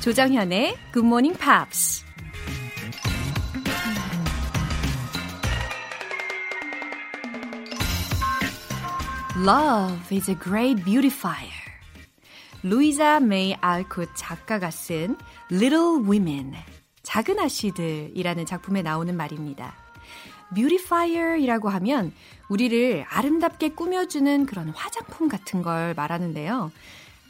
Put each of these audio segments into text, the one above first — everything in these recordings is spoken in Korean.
조정현의 Good Morning Pops. Love is a great beautifier. 루이자 메이 알콧 작가가 쓴 Little Women, 작은 아씨들이라는 작품에 나오는 말입니다. beautifier이라고 하면 우리를 아름답게 꾸며주는 그런 화장품 같은 걸 말하는데요.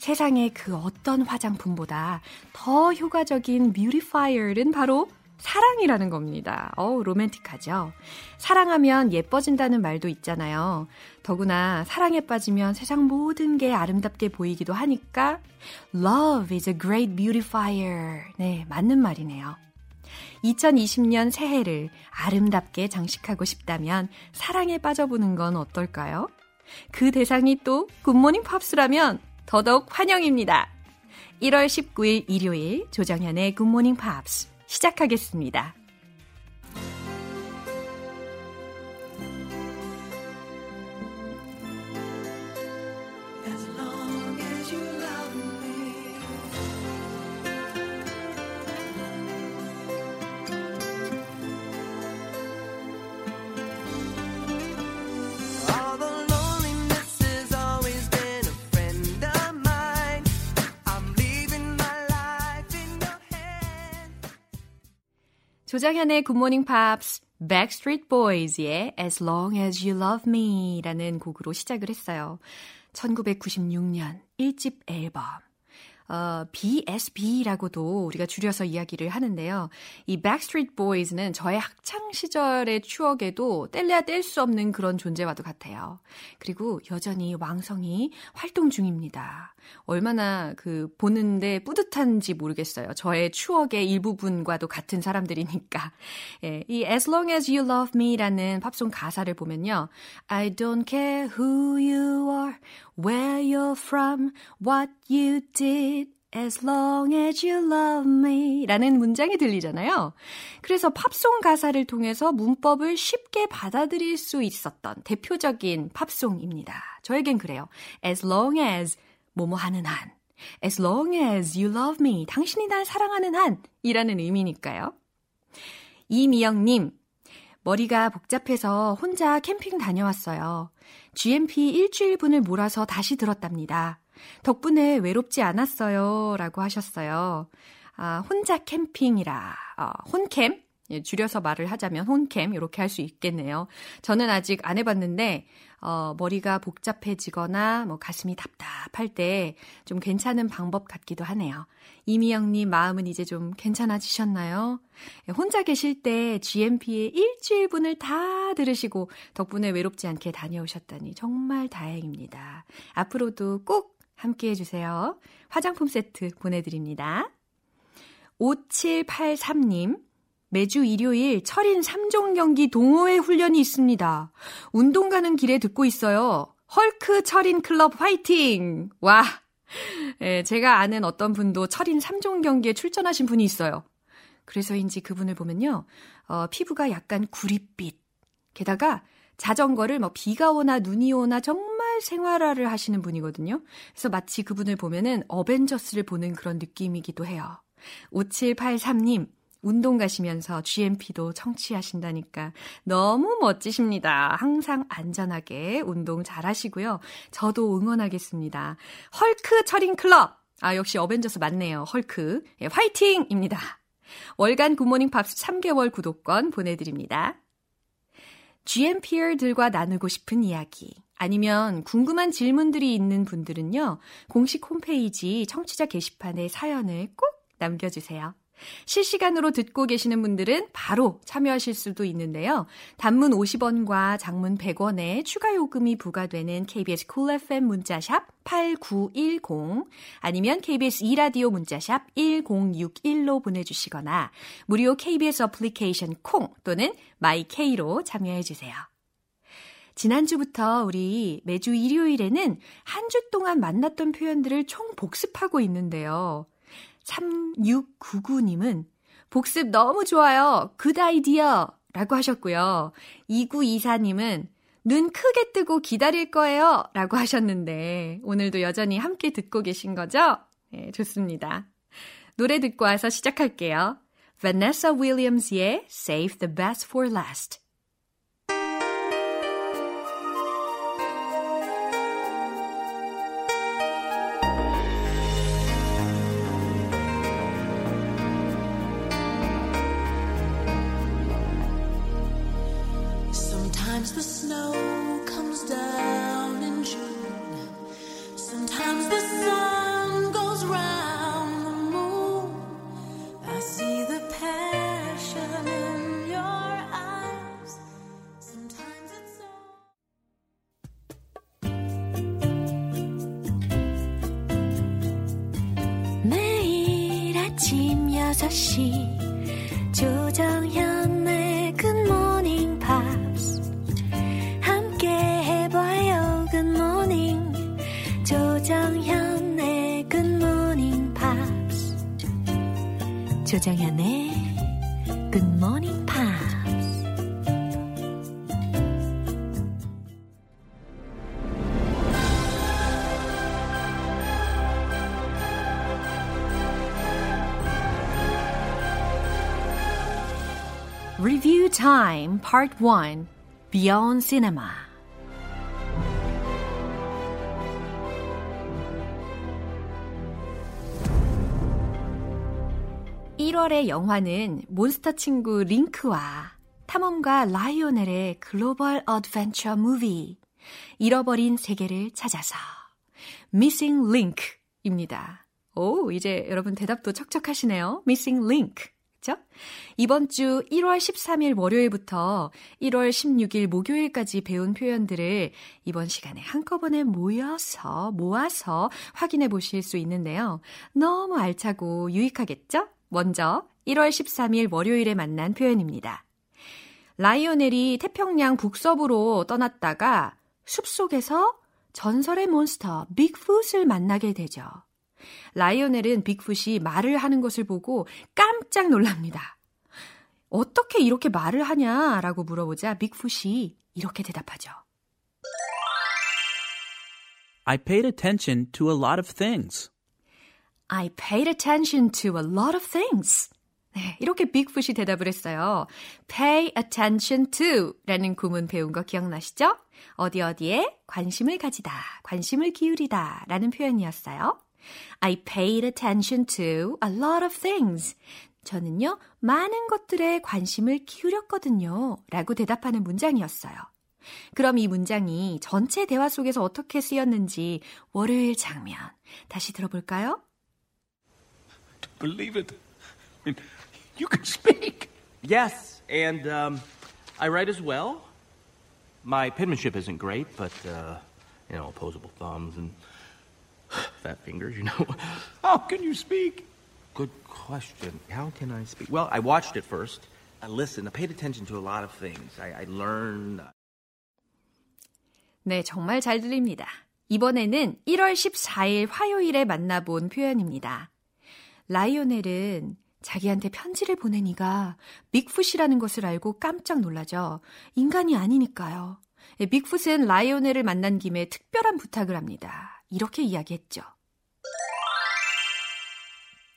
세상의 그 어떤 화장품보다 더 효과적인 beautifier는 바로 사랑이라는 겁니다. 어우, 로맨틱하죠? 사랑하면 예뻐진다는 말도 있잖아요. 더구나 사랑에 빠지면 세상 모든 게 아름답게 보이기도 하니까 Love is a great beautifier. 네, 맞는 말이네요. 2020년 새해를 아름답게 장식하고 싶다면 사랑에 빠져보는 건 어떨까요? 그 대상이 또 Good Morning Pops라면 더더욱 환영입니다. 1월 19일 일요일 조정현의 Good Morning Pops 시작하겠습니다. 조정현의 Good Morning Pops Backstreet Boys의 As Long As You Love Me 라는 곡으로 시작을 했어요. 1996년 1집 앨범 어, BSB라고도 우리가 줄여서 이야기를 하는데요. 이 Backstreet Boys는 저의 학창 시절의 추억에도 뗄래야 뗄 수 없는 그런 존재와도 같아요. 그리고 여전히 왕성히 활동 중입니다. 얼마나 그 보는데 뿌듯한지 모르겠어요. 저의 추억의 일부분과도 같은 사람들이니까. 예, 이 As Long As You Love Me라는 팝송 가사를 보면요. I don't care who you are, where you're from, what you did. As long as you love me 라는 문장이 들리잖아요. 그래서 팝송 가사를 통해서 문법을 쉽게 받아들일 수 있었던 대표적인 팝송입니다. 저에겐 그래요. As long as 뭐뭐 하는 한. As long as you love me. 당신이 날 사랑하는 한. 이라는 의미니까요. 이미영님, 머리가 복잡해서 혼자 캠핑 다녀왔어요. GMP 일주일분을 몰아서 다시 들었답니다. 덕분에 외롭지 않았어요. 라고 하셨어요. 아, 혼자 캠핑이라, 어, 혼캠? 예, 줄여서 말을 하자면 혼캠, 이렇게 할 수 있겠네요. 저는 아직 안 해봤는데, 어, 머리가 복잡해지거나 뭐 가슴이 답답할 때 좀 괜찮은 방법 같기도 하네요. 이미영님 마음은 이제 좀 괜찮아지셨나요? 예, 혼자 계실 때 GMP의 일주일분을 다 들으시고 덕분에 외롭지 않게 다녀오셨다니 정말 다행입니다. 앞으로도 꼭 함께 해주세요. 화장품 세트 보내드립니다. 5783님, 매주 일요일 철인 3종 경기 동호회 훈련이 있습니다. 운동 가는 길에 듣고 있어요. 헐크 철인 클럽 화이팅! 와! 예, 제가 아는 어떤 분도 철인 3종 경기에 출전하신 분이 있어요. 그래서인지 그분을 보면요. 어, 피부가 약간 구릿빛. 게다가 자전거를 뭐 비가 오나 눈이 오나 정말 생활화를 하시는 분이거든요. 그래서 마치 그분을 보면은 어벤져스를 보는 그런 느낌이기도 해요. 5783님, 운동 가시면서 GMP도 청취하신다니까 너무 멋지십니다. 항상 안전하게 운동 잘 하시고요. 저도 응원하겠습니다. 헐크 철인 클럽! 아, 역시 어벤져스 맞네요. 헐크. 예, 화이팅입니다. 월간 Good Morning Pops 3개월 구독권 보내드립니다. GMPer들과 나누고 싶은 이야기. 아니면 궁금한 질문들이 있는 분들은요, 공식 홈페이지 청취자 게시판에 사연을 꼭 남겨주세요. 실시간으로 듣고 계시는 분들은 바로 참여하실 수도 있는데요. 단문 50원과 장문 100원의 추가 요금이 부과되는 KBS Cool FM 문자샵 8910 아니면 KBS 2라디오 문자샵 1061로 보내주시거나 무료 KBS 어플리케이션 콩 또는 my K로 참여해 주세요. 지난주부터 우리 매주 일요일에는 한 주 동안 만났던 표현들을 총 복습하고 있는데요. 3699님은 복습 너무 좋아요. Good idea. 라고 하셨고요. 2924님은 눈 크게 뜨고 기다릴 거예요. 라고 하셨는데, 오늘도 여전히 함께 듣고 계신 거죠? 네, 좋습니다. 노래 듣고 와서 시작할게요. Vanessa Williams의 Save the Best for Last. 조정현의 Good Morning Pops. Review Time Part 1 Beyond Cinema 1월의 영화는 몬스터 친구 링크와 탐험가 라이오넬의 글로벌 adventure movie 잃어버린 세계를 찾아서 Missing Link입니다. 오, 이제 여러분 대답도 척척하시네요. Missing Link. 그죠? 이번 주 1월 13일 월요일부터 1월 16일 목요일까지 배운 표현들을 이번 시간에 한꺼번에 모여서, 모아서 확인해 보실 수 있는데요. 너무 알차고 유익하겠죠? 먼저 1월 13일 월요일에 만난 표현입니다. 라이오넬이 태평양 북서부로 떠났다가 숲속에서 전설의 몬스터 빅풋을 만나게 되죠. 라이오넬은 빅풋이 말을 하는 것을 보고 깜짝 놀랍니다. 어떻게 이렇게 말을 하냐? 라고 물어보자 빅풋이 이렇게 대답하죠. I paid attention to a lot of things. I paid attention to a lot of things. 네, 이렇게 빅풋이 대답을 했어요. pay attention to 라는 구문 배운 거 기억나시죠? 어디 어디에 관심을 가지다, 관심을 기울이다 라는 표현이었어요. I paid attention to a lot of things. 저는요, 많은 것들에 관심을 기울였거든요. 라고 대답하는 문장이었어요. 그럼 이 문장이 전체 대화 속에서 어떻게 쓰였는지 월요일 장면 다시 들어볼까요? believe it. I mean, you can speak. Yes, and um, I write as well. My penmanship isn't great, but uh, you know, opposable thumbs and fat fingers. You know. How can you speak? Good question. How can I speak? Well, I watched it first. I listened. I paid attention to a lot of things. I, I learned. 네, 정말 잘 들립니다. 이번에는 1월 14일 화요일에 만나본 표현입니다. 라이오넬은 자기한테 편지를 보내니가 빅풋이라는 것을 알고 깜짝 놀라죠. 인간이 아니니까요. 예, 빅풋은 라이오넬을 만난 김에 특별한 부탁을 합니다. 이렇게 이야기했죠.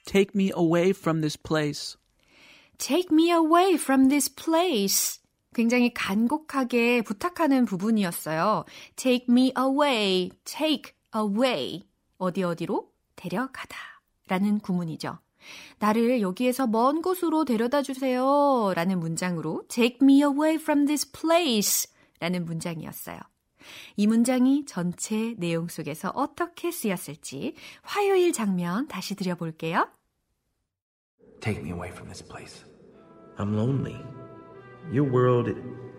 Take me away from this place. Take me away from this place. 굉장히 간곡하게 부탁하는 부분이었어요. Take me away, take away. 어디 어디로? 데려가다. 라는 구문이죠. 나를 여기에서 먼 곳으로 데려다 주세요. 라는 문장으로 Take me away from this place 라는 문장이었어요. 이 문장이 전체 내용 속에서 어떻게 쓰였을지 화요일 장면 다시 들여볼게요. Take me away from this place. I'm lonely. Your world, it,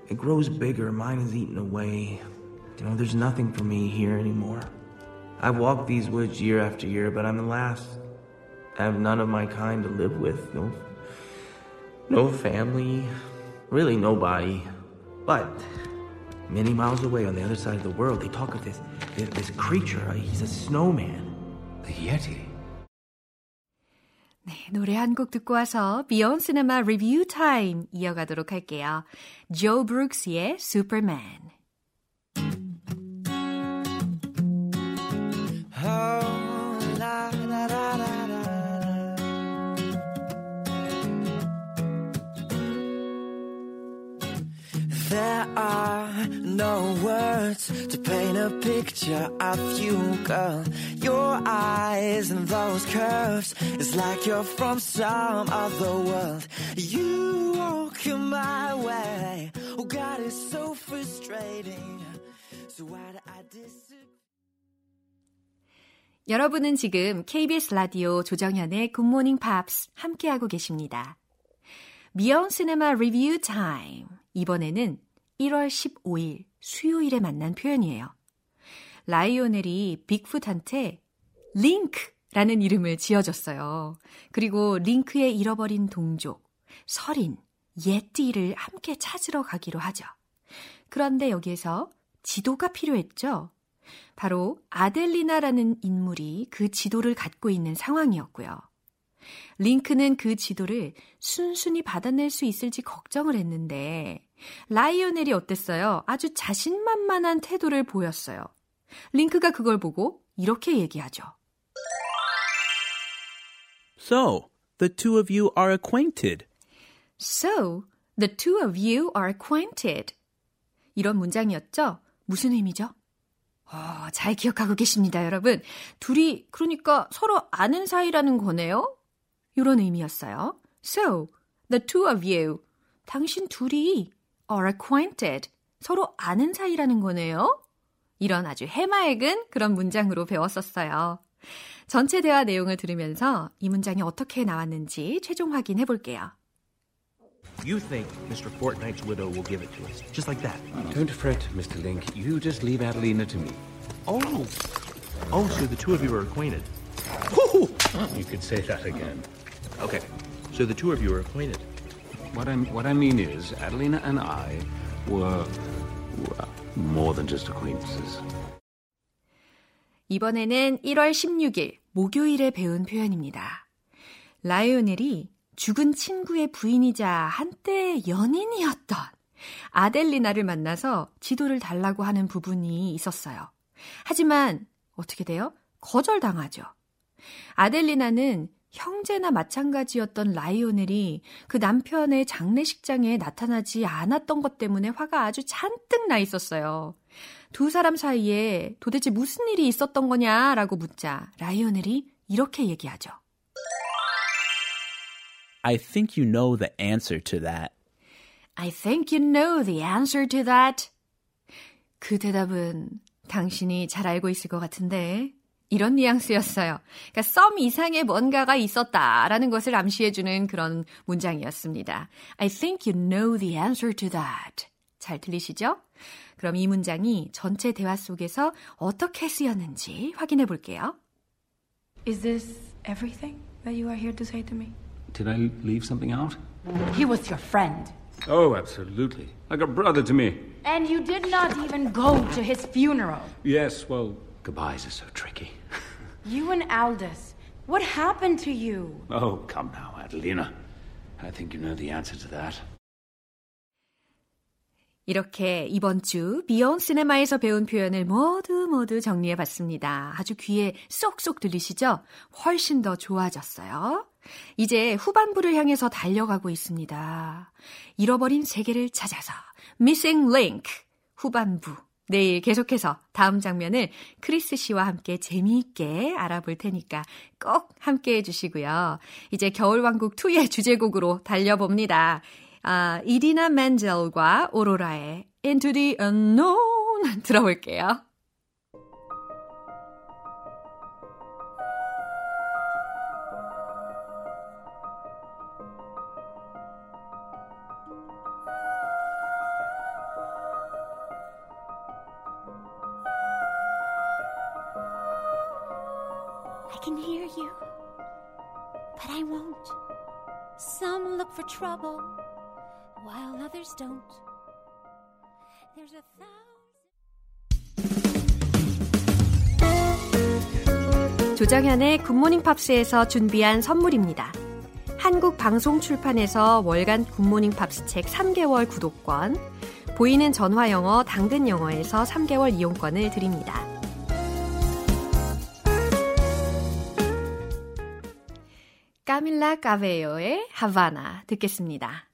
it grows bigger. Mine is eaten away. You know, there's nothing for me here anymore. I've walked these woods year after year, but I'm the last I have none of my kind to live with. No, no family, really nobody. But many miles away on the other side of the world, they talk of this this creature. He's a snowman, the Yeti. 네, 노래 한 곡 듣고 와서 비욘 시네마 리뷰 타임 이어가도록 할게요. 조 브룩스의 Superman. Are no words to paint a picture of you, girl. Your eyes and those curves, it's like you're from some other world. You walk my way. Oh God, it's so frustrating. So why do I disagree? 여러분은 지금 KBS 라디오 조정현의 굿모닝 팝스 함께하고 계십니다. 미연 cinema review time. 이번에는 1월 15일 수요일에 만난 표현이에요. 라이오넬이 빅풋한테 링크라는 이름을 지어줬어요. 그리고 링크의 잃어버린 동족, 설인, 예띠를 함께 찾으러 가기로 하죠. 그런데 여기에서 지도가 필요했죠. 바로 아델리나라는 인물이 그 지도를 갖고 있는 상황이었고요. 링크는 그 지도를 순순히 받아낼 수 있을지 걱정을 했는데 라이오넬이 어땠어요? 아주 자신만만한 태도를 보였어요. 링크가 그걸 보고 이렇게 얘기하죠. So, the two of you are acquainted. So, the two of you are acquainted. 이런 문장이었죠? 무슨 의미죠? 어, 잘 기억하고 계십니다, 여러분. 둘이 그러니까 서로 아는 사이라는 거네요. 이런 의미였어요. So, the two of you. 당신 둘이 are acquainted. 서로 아는 사이라는 거네요. 이런 아주 해맑은 그런 문장으로 배웠었어요. 전체 대화 내용을 들으면서 이 문장이 어떻게 나왔는지 최종 확인해 볼게요. You think Mr. Fortnight's widow will give it to us, just like that? Don't fret, Mr. Link. You just leave Adelina to me. Oh. Oh, so the two of you are acquainted. You could say that again. Okay. So the two of you are acquainted. What I what I mean is, Adelina and I were well, more than just acquaintances. 이번에는 1월 16일 목요일에 배운 표현입니다. 라이오넬이 죽은 친구의 부인이자 한때 연인이었던 아델리나를 만나서 지도를 달라고 하는 부분이 있었어요. 하지만 어떻게 돼요? 거절당하죠. 아델리나는 형제나 마찬가지였던 라이오넬이 그 남편의 장례식장에 나타나지 않았던 것 때문에 화가 아주 잔뜩 나 있었어요. 두 사람 사이에 도대체 무슨 일이 있었던 거냐라고 묻자 라이오넬이 이렇게 얘기하죠. I think you know the answer to that. I think you know the answer to that. 그 대답은 당신이 잘 알고 있을 것 같은데 이런 뉘앙스였어요. 그러니까 썸 이상의 뭔가가 있었다라는 것을 암시해주는 그런 문장이었습니다. I think you know the answer to that. 잘 들리시죠? 그럼 이 문장이 전체 대화 속에서 어떻게 쓰였는지 확인해 볼게요. Is this everything that you are here to say to me? Did I leave something out? He was your friend. Oh, absolutely. Like a brother to me. And you did not even go to his funeral. Yes, well, goodbyes are so tricky. You and Aldous, what happened to you? Oh, come now, Adelina. I think you know the answer to that. 이렇게 이번 주 비욘 시네마에서 배운 표현을 모두 모두 정리해 봤습니다. 아주 귀에 쏙쏙 들리시죠? 훨씬 더 좋아졌어요. 이제 후반부를 향해서 달려가고 있습니다. 잃어버린 세계를 찾아서 Missing Link 후반부 내일 계속해서 다음 장면을 크리스 씨와 함께 재미있게 알아볼 테니까 꼭 함께 해주시고요. 이제 겨울왕국 2의 주제곡으로 달려봅니다. 아, 이디나 맨젤과 오로라의 Into the Unknown 들어볼게요. Don't. There's a thousand. 조정현의 Good Morning Pops에서 준비한 선물입니다. 한국 방송 출판에서 월간 Good Morning Pops 책 3개월 구독권, 보이는 전화 영어 당근 영어에서 3개월 이용권을 드립니다. 까밀라 까베요의 하바나 듣겠습니다.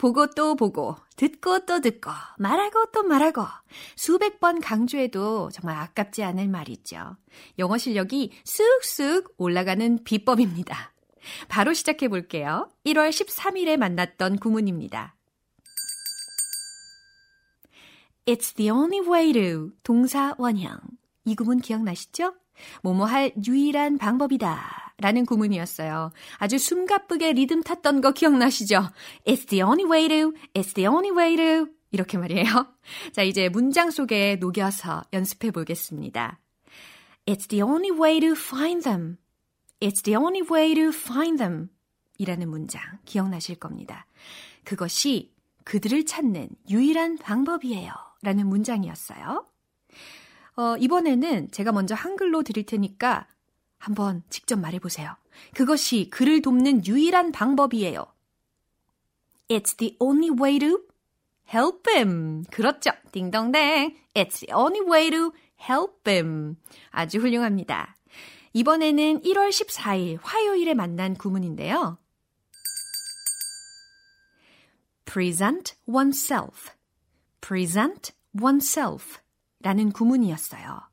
보고 또 보고, 듣고 또 듣고, 말하고 또 말하고, 수백 번 강조해도 정말 아깝지 않을 말이죠. 영어 실력이 쑥쑥 올라가는 비법입니다. 바로 시작해 볼게요. 1월 13일에 만났던 구문입니다. It's the only way to 동사 원형. 이 구문 기억나시죠? 뭐뭐 할 유일한 방법이다. 라는 구문이었어요. 아주 숨가쁘게 리듬 탔던 거 기억나시죠? It's the only way to, it's the only way to. 이렇게 말이에요. 자, 이제 문장 속에 녹여서 연습해 보겠습니다. It's the only way to find them. It's the only way to find them. 이라는 문장 기억나실 겁니다. 그것이 그들을 찾는 유일한 방법이에요. 라는 문장이었어요. 어, 이번에는 제가 먼저 한글로 드릴 테니까 한번 직접 말해보세요. 그것이 그를 돕는 유일한 방법이에요. It's the only way to help him. 그렇죠. 딩동댕. It's the only way to help him. 아주 훌륭합니다. 이번에는 1월 14일 화요일에 만난 구문인데요. present oneself. present oneself. 라는 구문이었어요.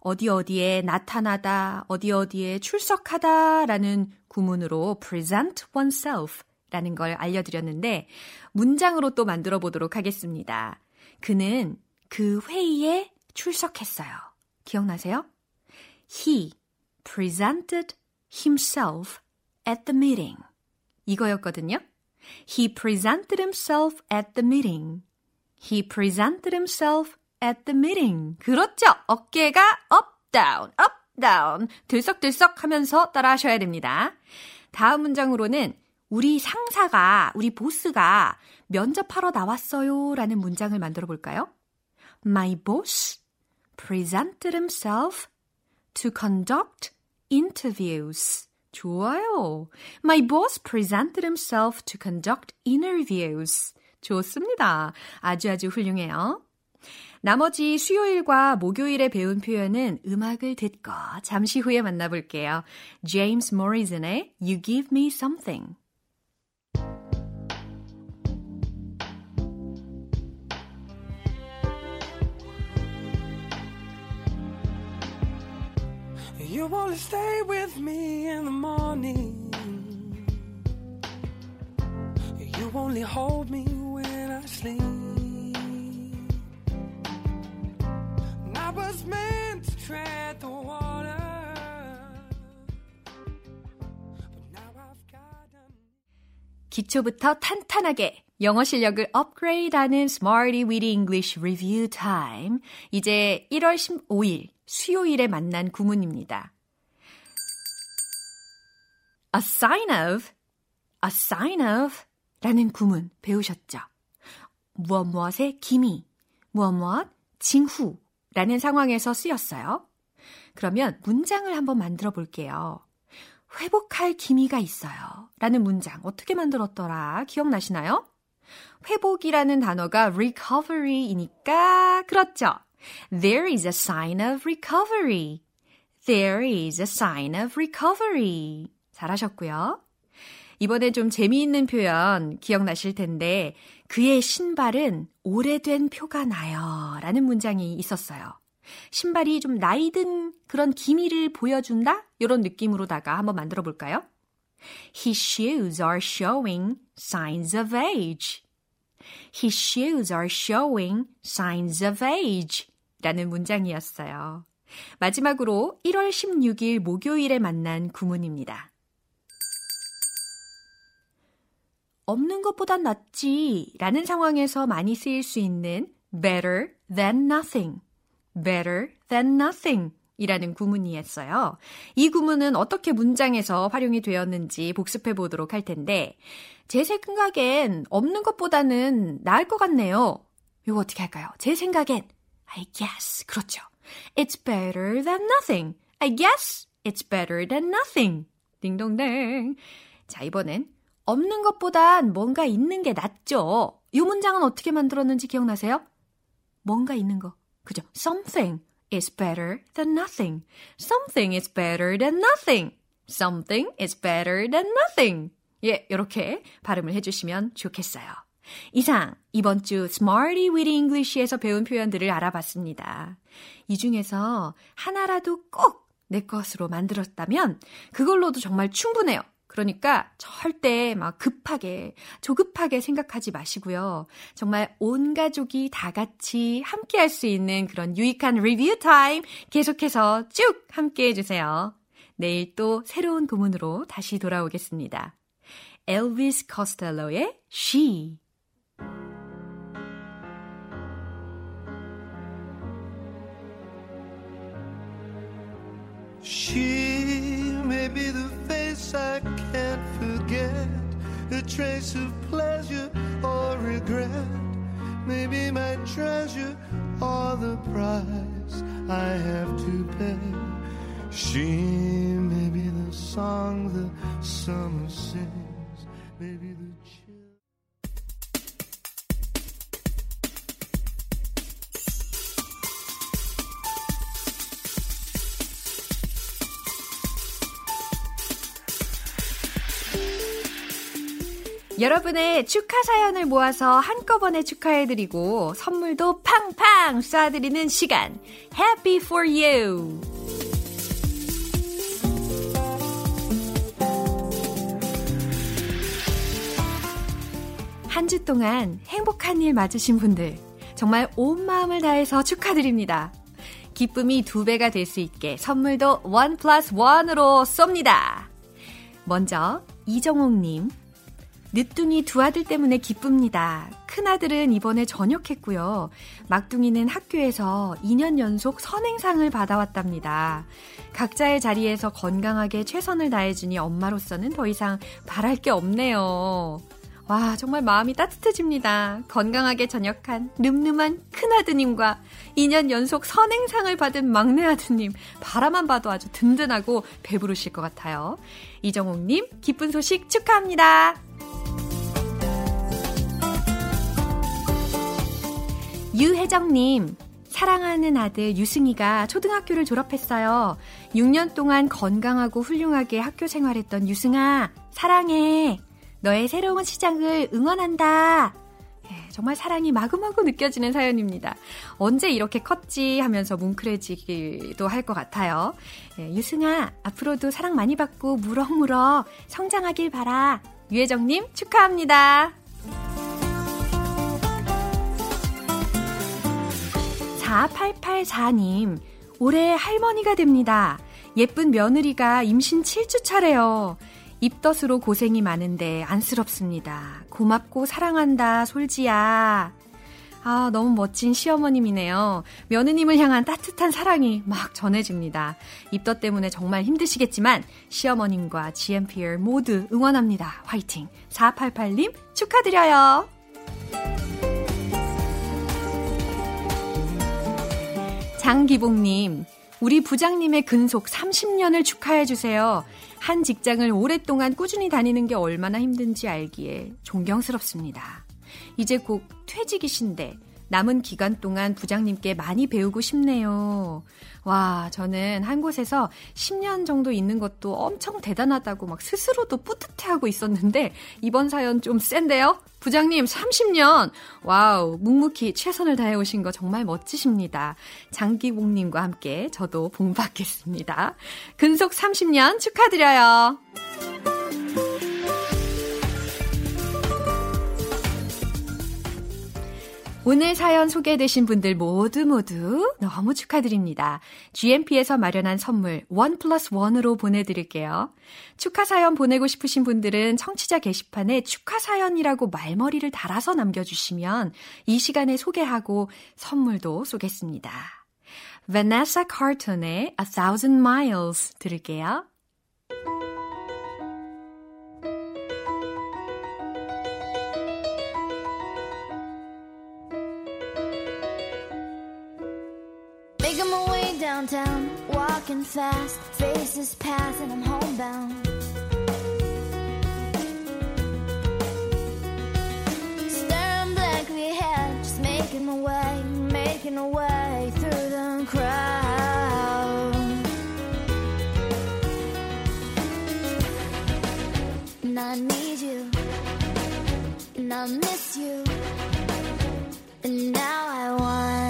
어디 어디에 나타나다, 어디 어디에 출석하다 라는 구문으로 present oneself 라는 걸 알려드렸는데 문장으로 또 만들어 보도록 하겠습니다. 그는 그 회의에 출석했어요. 기억나세요? He presented himself at the meeting. 이거였거든요. He presented himself at the meeting. He presented himself at the meeting. 그렇죠. 어깨가 up, down, up, down. 들썩들썩 하면서 따라 하셔야 됩니다. 다음 문장으로는 우리 상사가, 우리 보스가 면접하러 나왔어요. 라는 문장을 만들어 볼까요? My boss presented himself to conduct interviews. 좋아요. My boss presented himself to conduct interviews. 좋습니다. 아주 아주 훌륭해요. 나머지 수요일과 목요일에 배운 표현은 음악을 듣고 잠시 후에 만나볼게요. James Morrison의 You Give Me Something. You wanna stay with me in the morning. You only hold me when I sleep. I was meant to tread the water. But now I've gotten. 기초부터 탄탄하게 영어 실력을 업그레이드하는 Smarty Weedy English Review Time. 이제 1월 15일 수요일에 만난 구문입니다. A sign of, a sign of 라는 구문 배우셨죠? 무엇 무엇의 기미, 무엇 무엇 징후 라는 상황에서 쓰였어요. 그러면 문장을 한번 만들어 볼게요. 회복할 기미가 있어요. 라는 문장 어떻게 만들었더라? 기억나시나요? 회복이라는 단어가 recovery이니까 그렇죠. There is a sign of recovery. There is a sign of recovery. 잘하셨고요. 이번에 좀 재미있는 표현 기억나실 텐데 그의 신발은 오래된 표가 나요. 라는 문장이 있었어요. 신발이 좀 나이든 그런 기미를 보여준다? 이런 느낌으로다가 한번 만들어 볼까요? His shoes are showing signs of age. His shoes are showing signs of age. 라는 문장이었어요. 마지막으로 1월 16일 목요일에 만난 구문입니다. 없는 것보단 낫지 라는 상황에서 많이 쓰일 수 있는 better than nothing. better than nothing. 이라는 구문이었어요. 이 구문은 어떻게 문장에서 활용이 되었는지 복습해 보도록 할 텐데, 제 생각엔 없는 것보다는 나을 것 같네요. 이거 어떻게 할까요? 제 생각엔, I guess. 그렇죠. It's better than nothing. I guess it's better than nothing. 딩동댕. 자, 이번엔 없는 것보단 뭔가 있는 게 낫죠. 이 문장은 어떻게 만들었는지 기억나세요? 뭔가 있는 거. 그죠? Something is better than nothing. Something is better than nothing. Something is better than nothing. 예, 이렇게 발음을 해주시면 좋겠어요. 이상 이번 주 Smarty with English에서 배운 표현들을 알아봤습니다. 이 중에서 하나라도 꼭 내 것으로 만들었다면 그걸로도 정말 충분해요. 그러니까 절대 막 급하게, 조급하게 생각하지 마시고요. 정말 온 가족이 다 같이 함께 할 수 있는 그런 유익한 리뷰 타임 계속해서 쭉 함께 해주세요. 내일 또 새로운 구문으로 다시 돌아오겠습니다. 엘비스 코스텔로의 She. She may be the I can't forget, a trace of pleasure or regret. Maybe my treasure or the price I have to pay. She may be the song the summer sings, maybe the 여러분의 축하 사연을 모아서 한꺼번에 축하해드리고 선물도 팡팡 쏴드리는 시간. Happy for you! 한 주 동안 행복한 일 맞으신 분들, 정말 온 마음을 다해서 축하드립니다. 기쁨이 두 배가 될 수 있게 선물도 원 플러스 원으로 쏩니다. 먼저, 이정옥님. 늦둥이 두 아들 때문에 기쁩니다. 큰아들은 이번에 전역했고요. 막둥이는 학교에서 2년 연속 선행상을 받아왔답니다. 각자의 자리에서 건강하게 최선을 다해주니 엄마로서는 더 이상 바랄 게 없네요. 와, 정말 마음이 따뜻해집니다. 건강하게 전역한 늠름한 큰아드님과 2년 연속 선행상을 받은 막내 아드님. 바라만 봐도 아주 든든하고 배부르실 것 같아요. 이정옥님, 기쁜 소식 축하합니다. 유혜정님, 사랑하는 아들 유승이가 초등학교를 졸업했어요. 6년 동안 건강하고 훌륭하게 학교 생활했던 유승아, 사랑해. 너의 새로운 시작을 응원한다. 예, 정말 사랑이 마구마구 느껴지는 사연입니다. 언제 이렇게 컸지 하면서 뭉클해지기도 할 것 같아요. 예, 유승아, 앞으로도 사랑 많이 받고 무럭무럭 성장하길 바라. 유혜정님 축하합니다. 4884님, 올해 할머니가 됩니다. 예쁜 며느리가 임신 7주 차래요. 입덧으로 고생이 많은데 안쓰럽습니다. 고맙고 사랑한다, 솔지야. 아, 너무 멋진 시어머님이네요. 며느님을 향한 따뜻한 사랑이 막 전해집니다. 입덧 때문에 정말 힘드시겠지만 시어머님과 GMPR 모두 응원합니다. 화이팅! 488님 축하드려요. 장기봉님, 우리 부장님의 근속 30년을 축하해주세요. 한 직장을 오랫동안 꾸준히 다니는 게 얼마나 힘든지 알기에 존경스럽습니다. 이제 곧 퇴직이신데 남은 기간 동안 부장님께 많이 배우고 싶네요. 와, 저는 한 곳에서 10년 정도 있는 것도 엄청 대단하다고 막 스스로도 뿌듯해하고 있었는데 이번 사연 좀 센데요? 부장님 30년! Wow, 묵묵히 최선을 다해 오신 거 정말 멋지십니다. 장기봉님과 함께 저도 본받겠습니다. 근속 30년 축하드려요. 오늘 사연 소개되신 분들 모두 모두 너무 축하드립니다. GMP에서 마련한 선물 원 플러스 원으로 보내드릴게요. 축하 사연 보내고 싶으신 분들은 청취자 게시판에 축하 사연이라고 말머리를 달아서 남겨주시면 이 시간에 소개하고 선물도 쏘겠습니다. Vanessa Carlton의 A Thousand Miles 들을게요. Downtown, walking fast, faces pass, and I'm homebound. Staring blankly ahead, just making my way, making my way through the crowd. And I need you, and I miss you, and now I wonder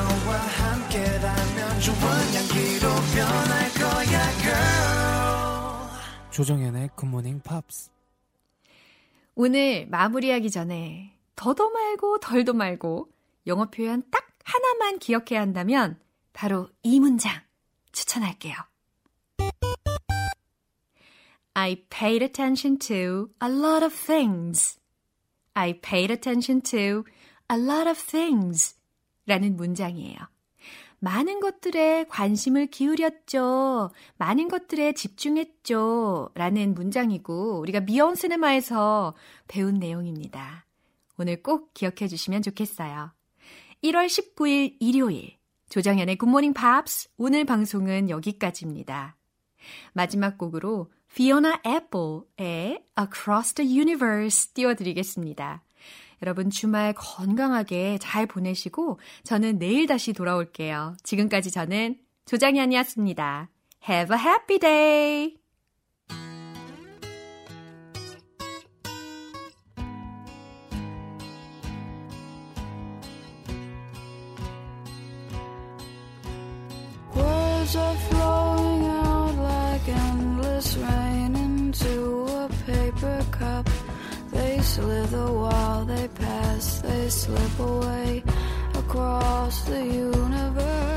너와 함께라면 좋은 향기로 변할 거야, girl. 조정현의 굿모닝 팝스. 오늘 마무리하기 전에 더도 말고 덜도 말고 영어 표현 딱 하나만 기억해야 한다면 바로 이 문장 추천할게요. I paid attention to a lot of things. I paid attention to a lot of things. 라는 문장이에요. 많은 것들에 관심을 기울였죠. 많은 것들에 집중했죠. 라는 문장이고, 우리가 미온 시네마에서 배운 내용입니다. 오늘 꼭 기억해 주시면 좋겠어요. 1월 19일 일요일, 조정현의 굿모닝 팝스, 오늘 방송은 여기까지입니다. 마지막 곡으로 피오나 애플의 Across the Universe 띄워드리겠습니다. 여러분 주말 건강하게 잘 보내시고 저는 내일 다시 돌아올게요. 지금까지 저는 조장현이었습니다. Have a happy day! Are flowing out like endless rain into a paper cup. They slither while they slip away across the universe.